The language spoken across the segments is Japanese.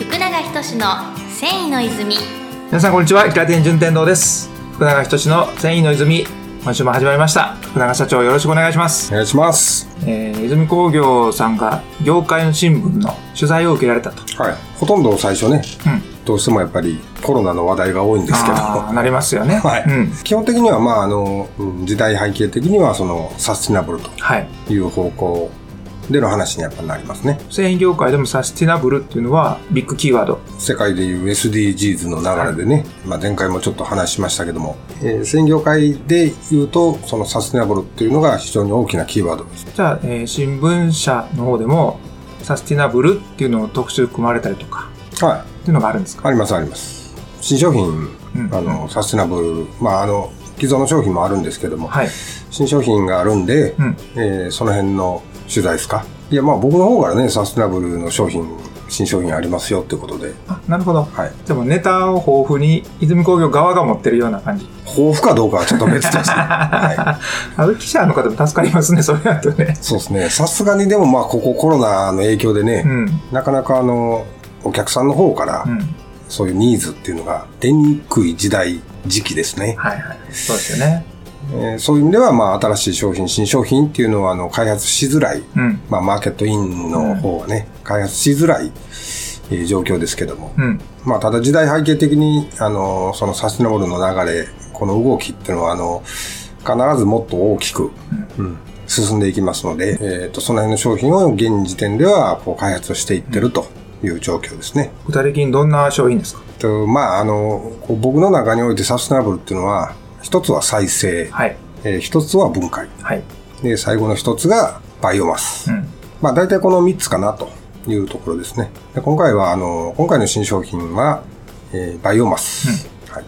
福永仁の繊維の泉。皆さんこんにちは。平田順天堂です。福永仁の繊維の泉。今週も始まりました。福永社長よろしくお願いします。お、願いします。えー、泉工業さんが業界の新聞の取材を受けられたと。はい。ほとんど最初ね、うん。どうしてもやっぱりコロナの話題が多いんですけど、なりますよね。はい。うん。基本的にはまああの、うん時代背景的にはそのサスティナブルとはい。いう方向での話にやっぱなりますね。繊維業界でもサスティナブルっていうのはビッグキーワード世界でいう SDGs の流れでね、まあ前回もちょっと話しましたけども、えー繊維業界で言うと、そのサスティナブルっていうのが非常に大きなキーワードです。じゃあ、えー新聞社の方でもサスティナブルっていうのを特集組まれたりとかはい。っていうのがあるんですか？ありますあります。新商品、うんあの、サスティナブル、まああの、既存の商品もあるんですけども、はい新商品があるんで、うんえーその辺の取材ですか？いやまあ僕の方からねサステナブルの商品新商品ありますよってことで。あなるほど。はい。でもネタを豊富に泉工業側が持ってるような感じ。豊富かどうかはちょっと別として、はあの記者の方も助かりますねそれだとね。い、そうですね。さすがにでもまあここコロナの影響でね、うん。なかなかあのお客さんの方からうん。そういうニーズっていうのが出にくい時代時期ですね、はいはい。そうですよねえーそういう意味ではまあ新しい商品新商品っていうのはあの開発しづらいうん。まあ、マーケットインの方はね、開発しづらい、えー状況ですけども、うん。まあ、ただ時代背景的に、あの、そのサステナブルの流れ、この動きっていうのは、あの、必ずもっと大きく、うん。進んでいきますので、えっ、と、その辺の商品を現時点では、こう、開発をしていってるという状況ですね。具体的にどんな商品ですか？とまあ、あの、僕の中においてサステナブルっていうのは、一つは再生、はい。えー一つは分解、はい。で、最後の一つがバイオマス。うん。まあ、大体この3つかなというところですね。で今回は、あの、今回の新商品は、えーバイオマス、はい。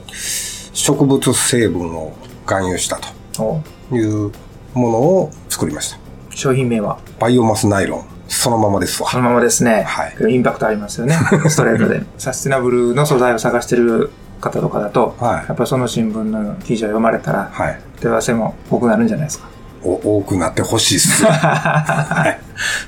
植物成分を含有したお。というものを作りました。商品名は？バイオマスナイロン。そのままですわ。そのままですね、はい。インパクトありますよね。ストレートで。サスティナブルの素材を探してる方とかだと、はいやっぱりその新聞の記事を読まれたら、はい。手合わせも多くなるんじゃないですかお多くなってほしいっす。はい。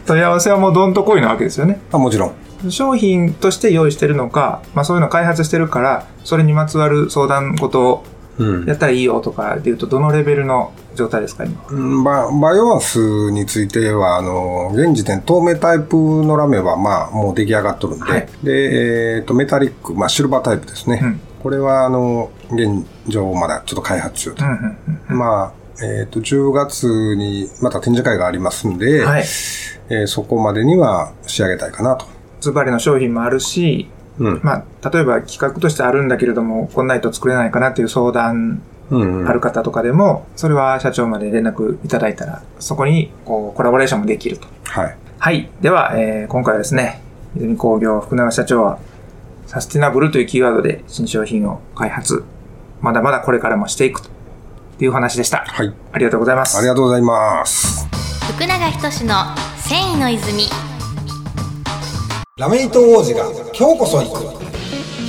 問い合わせはもうどんとこいなわけですよねあもちろん。商品として用意してるのか、まあそういうのを開発してるから、それにまつわる相談事をうんやったらいいよとかでいうと、どのレベルの状態ですか、今。うんババイオマスについては、あの、現時点、透明タイプのラメは、まあ、もう出来上がっとるんで、はいで、えっ、と、メタリック、まあ、シルバータイプですね。うんこれは、あの、現状、まだちょっと開発中と。まあ、えっ、と、10月にまた展示会がありますんで、はい。えーそこまでには仕上げたいかなと。ズバリの商品もあるし、うん。まあ、例えば企画としてあるんだけれども、こんないと作れないかなっていう相談。ある方とかでも、それは社長まで連絡いただいたら、そこにこうコラボレーションもできると。はい。はい。では、えー今回はですね、泉工業福永社長は、サスティナブルというキーワードで新商品を開発、まだまだこれからもしていくという話でした。はい。ありがとうございます。ありがとうございます。福永仁の繊維の泉ラメイト王子が今日こそ行く。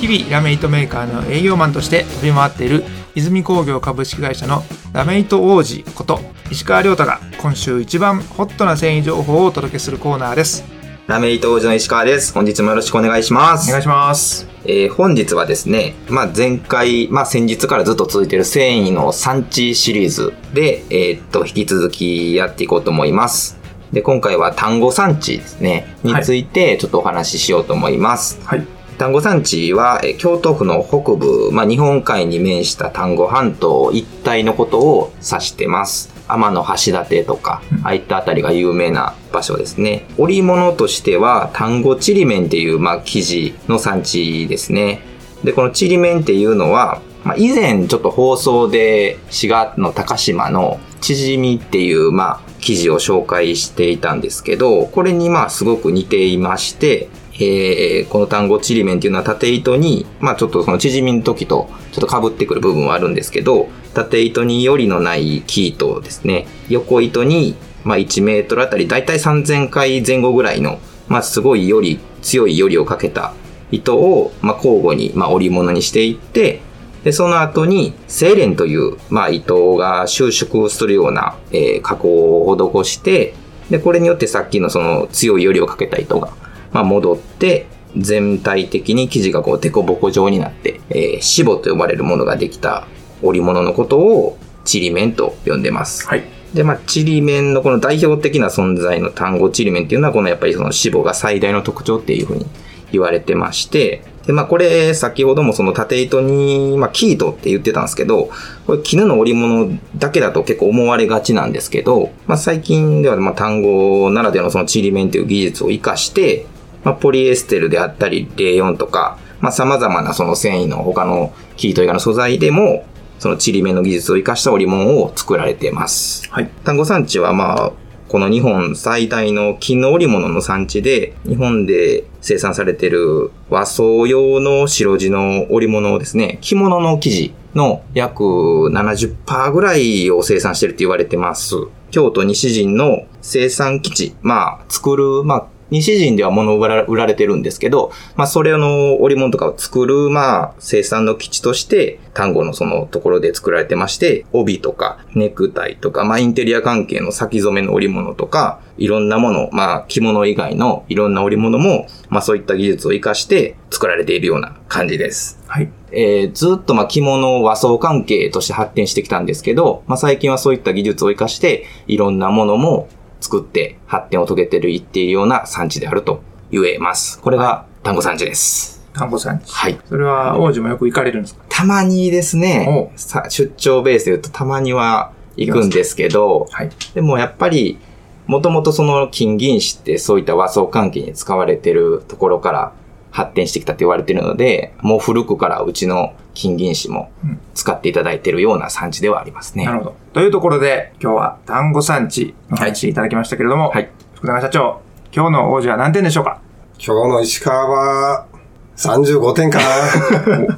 日々ラメイトメーカーの営業マンとして飛び回っている泉工業株式会社のラメイト王子こと石川亮太が今週一番ホットな繊維情報をお届けするコーナーです。ラメイト王子の石川です。本日もよろしくお願いします。お願いします。えー本日はですね、まあ、前回、まあ、先日からずっと続いている繊維の産地シリーズで、えーっと、引き続きやっていこうと思います。で、今回は単語産地ですね、についてちょっとお話ししようと思います。はい。丹後山地はえー京都府の北部、まあ、日本海に面した丹後半島一帯のことを指してます。天の橋立とか、ああいったあたりが有名な場所ですね。織物としては、丹後ちりめんっていう、まあ、生地の産地ですね。で、このちりめんっていうのは、まあ、以前ちょっと放送で滋賀の高島の縮みっていう、まあ、記事を紹介していたんですけど、これにまあすごく似ていまして、えーこの単語ちりめんっていうのは縦糸に、まあちょっとその縮みの時とちょっと被ってくる部分はあるんですけど、縦糸によりのない生糸ですね、横糸に、まあ1メートルあたりだいたい3000回前後ぐらいの、まあすごいより強いよりをかけた糸を、まあ交互に、まあ織物にしていって、で、その後に、精錬という、まあ、糸が収縮するような、えー加工を施して、で、これによってさっきのその強いよりをかけた糸が、まあ、戻って、全体的に生地がこう凸凹状になって、えー、シボと呼ばれるものができた織物のことを、ちりめんと呼んでます。はい。で、まあ、ちりめんのこの代表的な存在の単語ちりめんっていうのは、このやっぱりその脂肪が最大の特徴っていうふうに言われてまして、で、まあ、これ、先ほどもその縦糸に、まあ、キートって言ってたんですけど、これ絹の織物だけだと結構思われがちなんですけど、まあ、最近では、まあ、単語ならではのそのちりめんっていう技術を活かして、まあ、ポリエステルであったり、レーヨンとか、まあ、様々なその繊維の他の生糸以外の素材でも、そのちりめんの技術を活かした織物を作られています。はい。丹後産地はまあ、この日本最大の金の織物の産地で、日本で生産されている和装用の白地の織物をですね、着物の生地の約70%ぐらいを生産していると言われてます。京都西陣の生産基地、まあ、作る、まあ、西陣では物を売られてるんですけど、まあ、それの織物とかを作る、まあ、生産の基地として、単語のそのところで作られてまして、帯とか、ネクタイとか、まあ、インテリア関係の先染めの織物とか、いろんなもの、まあ、着物以外のいろんな織物も、まあ、そういった技術を活かして作られているような感じです。はい。えーずっとまあ着物和装関係として発展してきたんですけど、まあ、最近はそういった技術を活かして、いろんなものも作って発展を遂げてる、いっているような産地であると言えます。これが単語産地です。丹後さん。はい。それは王子もよく行かれるんですか？たまにですね、さ出張ベースで言うとたまには行くんですけど、はい。でもやっぱり、もともとその金銀糸ってそういった和装関係に使われてるところから発展してきたって言われてるので、もう古くからうちの金銀糸もうん使っていただいてるような産地ではありますね。なるほど。というところで、今日は丹後産地の話いただきましたけれども、はい。福永社長、今日の王子は何点でしょうか？今日の石川は35点かな。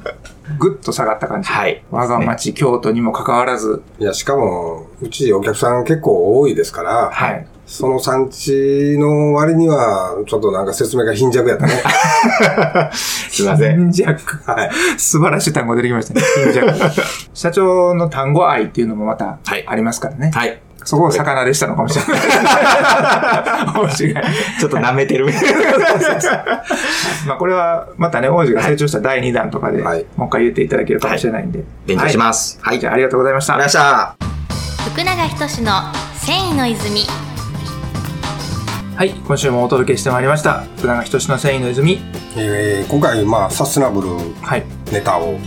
ぐっと下がった感じ。はい我が町、京都にもかかわらず、いや、しかも、うちお客さん結構多いですから、はい。その産地の割には、ちょっとなんか説明が貧弱やったね。すいません。貧弱。はい。素晴らしい単語出てきましたね。貧弱。社長の単語愛っていうのもまたはいありますからね。はい。そこを魚でしたのかもしれない。面白い。ちょっと舐めてる。まあこれはまたね、王子が成長した第2弾とかで、はいもう一回言っていただけるかもしれないんで。勉強します。はい。じゃあありがとうございましたありがとうございました。福永仁の繊維の泉はい、今週もお届けしてまいりました。福永仁の繊維の泉。えー今回、まあ、サステナブルはい。ネタをうん。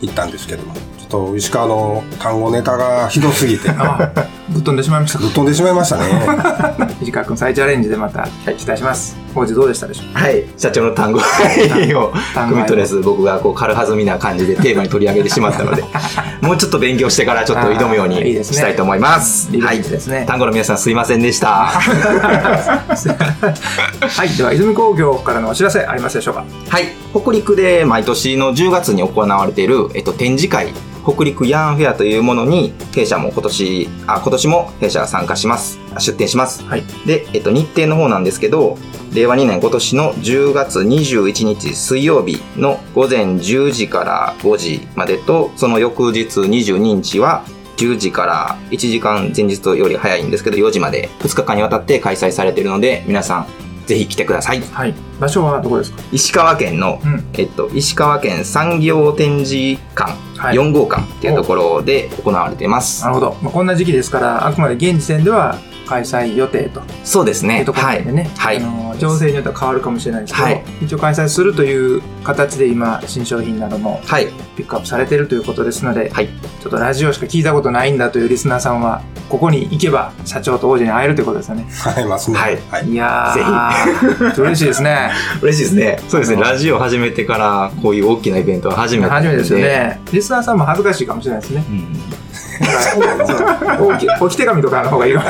言ったんですけども、ちょっと石川の単語ネタがひどすぎて、ぶっ飛んでしまいましたぶっ飛んでしまいましたね。藤川くん再チャレンジでまた期待します。王子どうでしたでしょう？かはい。社長の単語を、単語組み取れず、僕がこう軽はずみな感じでテーマに取り上げてしまったので、もうちょっと勉強してからちょっと挑むように したいと思います。い。ンジですね単語の皆さんすいませんでした。はい、では泉工業からのお知らせありますでしょうか？はい。北陸で毎年の10月に行われている、えっと、展示会、北陸ヤーンフェアというものに、弊社も今年、あ、今年も弊社が参加します。出展します。はい。で、えっと、日程の方なんですけど、令和2年今年の10月21日水曜日の午前10時から5時までと、その翌日22日は10時から1時間前日より早いんですけど、4時まで2日間にわたって開催されているので、皆さんぜひ来てください。はい。場所はどこですか？石川県の、うん。えっと、石川県産業展示館はい4号館っていうところで行われています。なるほど。まあ、こんな時期ですから、あくまで現時点では開催予定と。そうですね。いうところはい。でね、はいあの情勢によっては変わるかもしれないですけど、はい一応開催するという形で今新商品などもはい。ピックアップされているということですので、はい。ちょっとラジオしか聞いたことないんだというリスナーさんはここに行けば社長と王子に会えるということですよね会えますね。はいはい。いやー嬉しいですね 嬉しいですね。そうですね。うんラジオ始めてから、こういう大きなイベントは初めて初めてですよ。ねリスナーさんも恥ずかしいかもしれないですねうん置き手紙とかの方がいいわ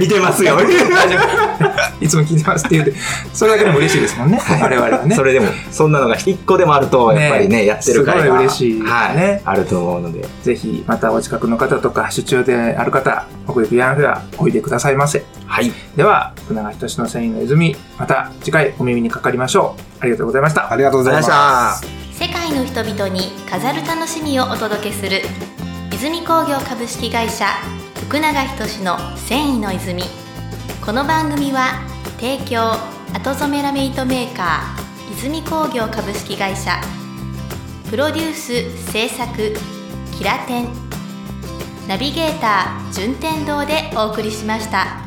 見てますよ。大丈夫いつも聞いてますって言ってそれだけでも嬉しいですもんね我々はねそれでも、そんなのが一個でもあると、やっぱりね、ねやってる会すがごい嬉しいねはい。あると思うので。ぜひまたお近くの方とか出張である方北陸ヤンフェアおいでくださいませはい。では福永仁の繊維の泉また次回お耳にかかりましょうありがとうございましたありがとうございました。界の人々に飾る楽しみをお届けする泉工業株式会社福永仁の繊維の泉。この番組は提供後染めラメイトメーカー泉工業株式会社。プロデュース制作キラテン。ナビゲーター順天堂でお送りしました。